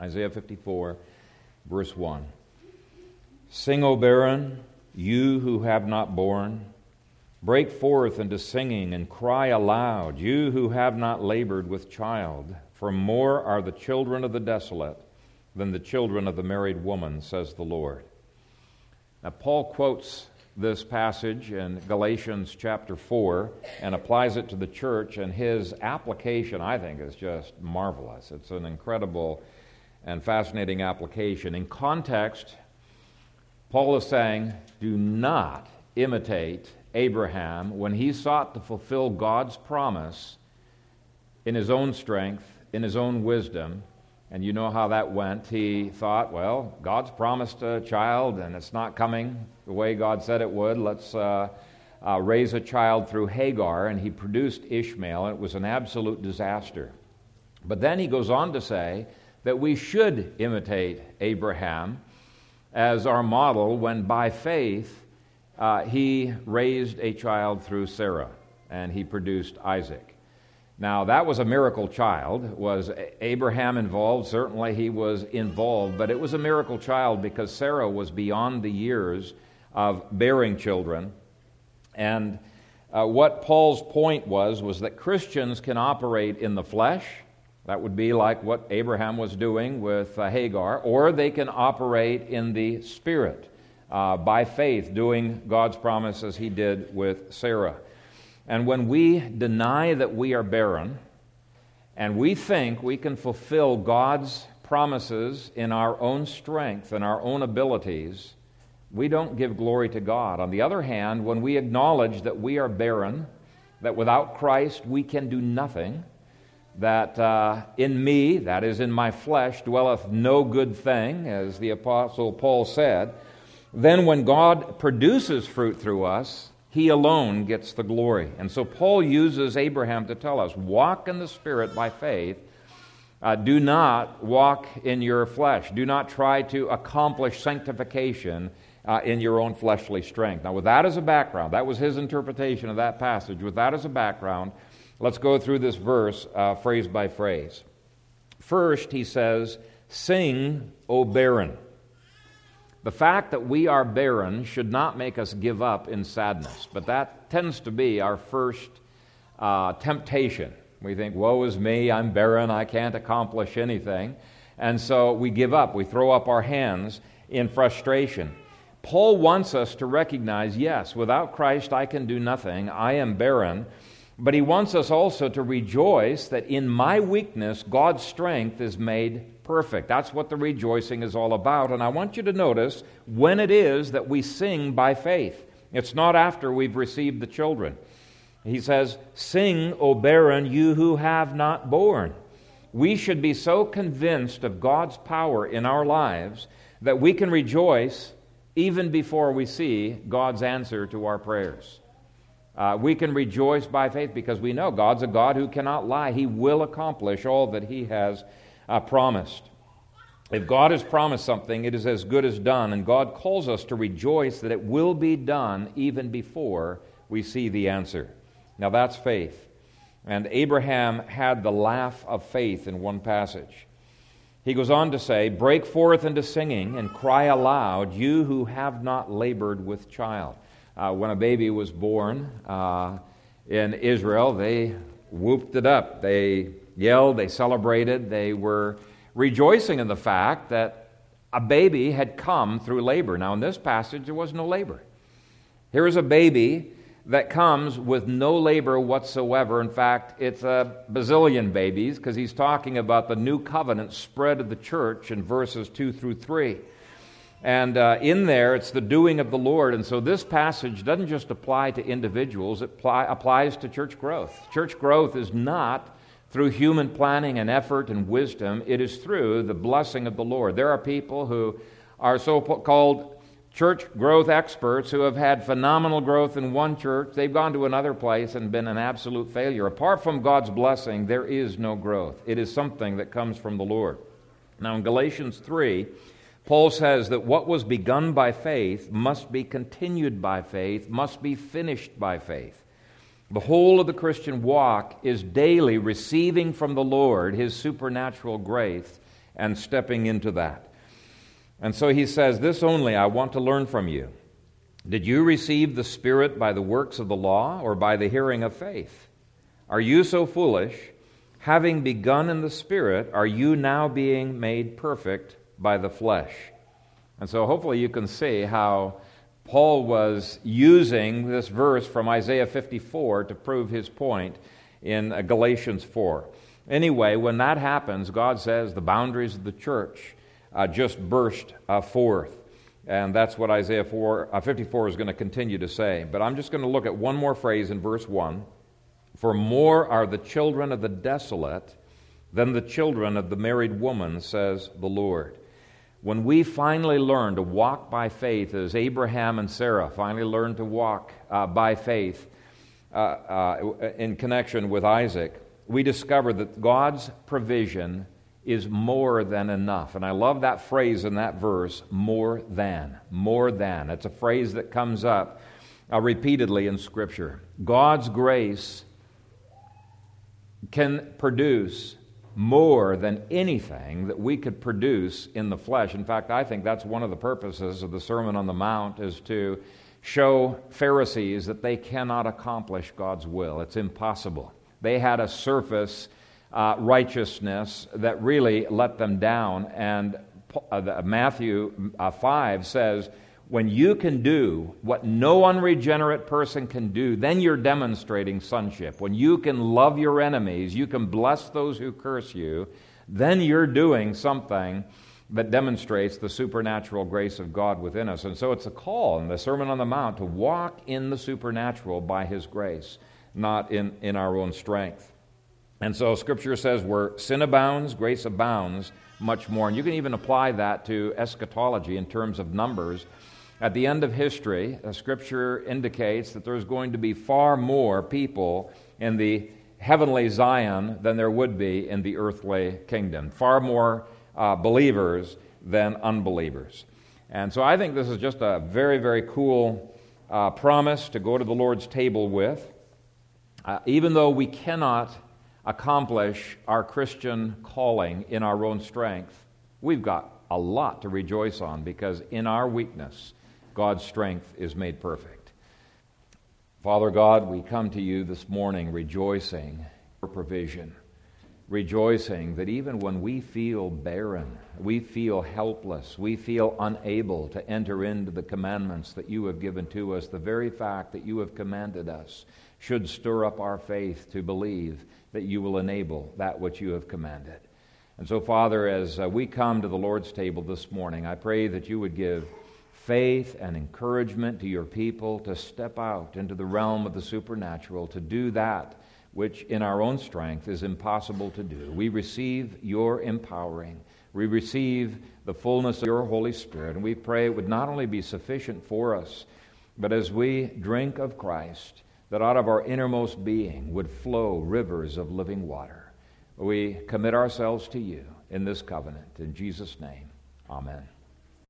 Isaiah 54, verse 1. Sing, O barren, you who have not borne. Break forth into singing and cry aloud, you who have not labored with child. For more are the children of the desolate than the children of the married woman, says the Lord. Now, Paul quotes this passage in Galatians chapter 4 and applies it to the church, and his application, I think, is just marvelous. It's an incredible and fascinating application. In context, Paul is saying, do not imitate Abraham when he sought to fulfill God's promise in his own strength, in his own wisdom. And you know how that went. He thought, well, God's promised a child and it's not coming the way God said it would. Let's uh, uh, raise a child through Hagar. And he produced Ishmael, and it was an absolute disaster. But then he goes on to say that we should imitate Abraham as our model when by faith uh, he raised a child through Sarah and he produced Isaac. Now, that was a miracle child. Was Abraham involved? Certainly he was involved, but it was a miracle child because Sarah was beyond the years of bearing children. And uh, what Paul's point was was that Christians can operate in the flesh. That would be like what Abraham was doing with uh, Hagar, or they can operate in the spirit uh, by faith, doing God's promise as he did with Sarah. And when we deny that we are barren, and we think we can fulfill God's promises in our own strength and our own abilities, we don't give glory to God. On the other hand, when we acknowledge that we are barren, that without Christ we can do nothing, that uh, in me, that is in my flesh, dwelleth no good thing, as the Apostle Paul said, then when God produces fruit through us, he alone gets the glory. And so Paul uses Abraham to tell us walk in the Spirit by faith. Uh, do not walk in your flesh. Do not try to accomplish sanctification uh, in your own fleshly strength. Now, with that as a background, that was his interpretation of that passage. With that as a background, let's go through this verse uh, phrase by phrase. First, he says, Sing, O barren. The fact that we are barren should not make us give up in sadness, but that tends to be our first uh, temptation. We think, Woe is me, I'm barren, I can't accomplish anything. And so we give up, we throw up our hands in frustration. Paul wants us to recognize yes, without Christ I can do nothing, I am barren. But he wants us also to rejoice that in my weakness, God's strength is made perfect. That's what the rejoicing is all about. And I want you to notice when it is that we sing by faith. It's not after we've received the children. He says, Sing, O barren, you who have not borne. We should be so convinced of God's power in our lives that we can rejoice even before we see God's answer to our prayers. Uh, we can rejoice by faith because we know God's a God who cannot lie. He will accomplish all that He has uh, promised. If God has promised something, it is as good as done, and God calls us to rejoice that it will be done even before we see the answer. Now that's faith. And Abraham had the laugh of faith in one passage. He goes on to say, Break forth into singing and cry aloud, you who have not labored with child. Uh, when a baby was born uh, in Israel, they whooped it up. They yelled, they celebrated, they were rejoicing in the fact that a baby had come through labor. Now, in this passage, there was no labor. Here is a baby that comes with no labor whatsoever. In fact, it's a bazillion babies because he's talking about the new covenant spread of the church in verses 2 through 3. And uh, in there, it's the doing of the Lord. And so this passage doesn't just apply to individuals, it pli- applies to church growth. Church growth is not through human planning and effort and wisdom, it is through the blessing of the Lord. There are people who are so called church growth experts who have had phenomenal growth in one church. They've gone to another place and been an absolute failure. Apart from God's blessing, there is no growth. It is something that comes from the Lord. Now, in Galatians 3, Paul says that what was begun by faith must be continued by faith, must be finished by faith. The whole of the Christian walk is daily receiving from the Lord his supernatural grace and stepping into that. And so he says, This only I want to learn from you. Did you receive the Spirit by the works of the law or by the hearing of faith? Are you so foolish? Having begun in the Spirit, are you now being made perfect by the flesh? And so hopefully you can see how Paul was using this verse from Isaiah 54 to prove his point in Galatians 4. Anyway, when that happens, God says the boundaries of the church uh, just burst uh, forth. And that's what Isaiah 4, uh, 54 is going to continue to say. But I'm just going to look at one more phrase in verse 1. For more are the children of the desolate than the children of the married woman, says the Lord. When we finally learn to walk by faith, as Abraham and Sarah finally learned to walk uh, by faith uh, uh, in connection with Isaac, we discover that God's provision is more than enough. And I love that phrase in that verse more than. More than. It's a phrase that comes up uh, repeatedly in Scripture. God's grace can produce more than anything that we could produce in the flesh. In fact, I think that's one of the purposes of the Sermon on the Mount is to show Pharisees that they cannot accomplish God's will. It's impossible. They had a surface uh, righteousness that really let them down. And uh, Matthew uh, 5 says, when you can do what no unregenerate person can do, then you're demonstrating sonship. When you can love your enemies, you can bless those who curse you, then you're doing something that demonstrates the supernatural grace of God within us. And so it's a call in the Sermon on the Mount to walk in the supernatural by His grace, not in, in our own strength. And so Scripture says where sin abounds, grace abounds much more. And you can even apply that to eschatology in terms of numbers. At the end of history, Scripture indicates that there's going to be far more people in the heavenly Zion than there would be in the earthly kingdom. Far more uh, believers than unbelievers. And so I think this is just a very, very cool uh, promise to go to the Lord's table with. Uh, even though we cannot accomplish our Christian calling in our own strength, we've got a lot to rejoice on because in our weakness, God's strength is made perfect. Father God, we come to you this morning rejoicing for provision, rejoicing that even when we feel barren, we feel helpless, we feel unable to enter into the commandments that you have given to us, the very fact that you have commanded us should stir up our faith to believe that you will enable that which you have commanded. And so, Father, as uh, we come to the Lord's table this morning, I pray that you would give faith and encouragement to your people to step out into the realm of the supernatural, to do that which in our own strength is impossible to do. We receive your empowering. We receive the fullness of your Holy Spirit, and we pray it would not only be sufficient for us, but as we drink of Christ, that out of our innermost being would flow rivers of living water. We commit ourselves to you in this covenant. In Jesus' name, amen.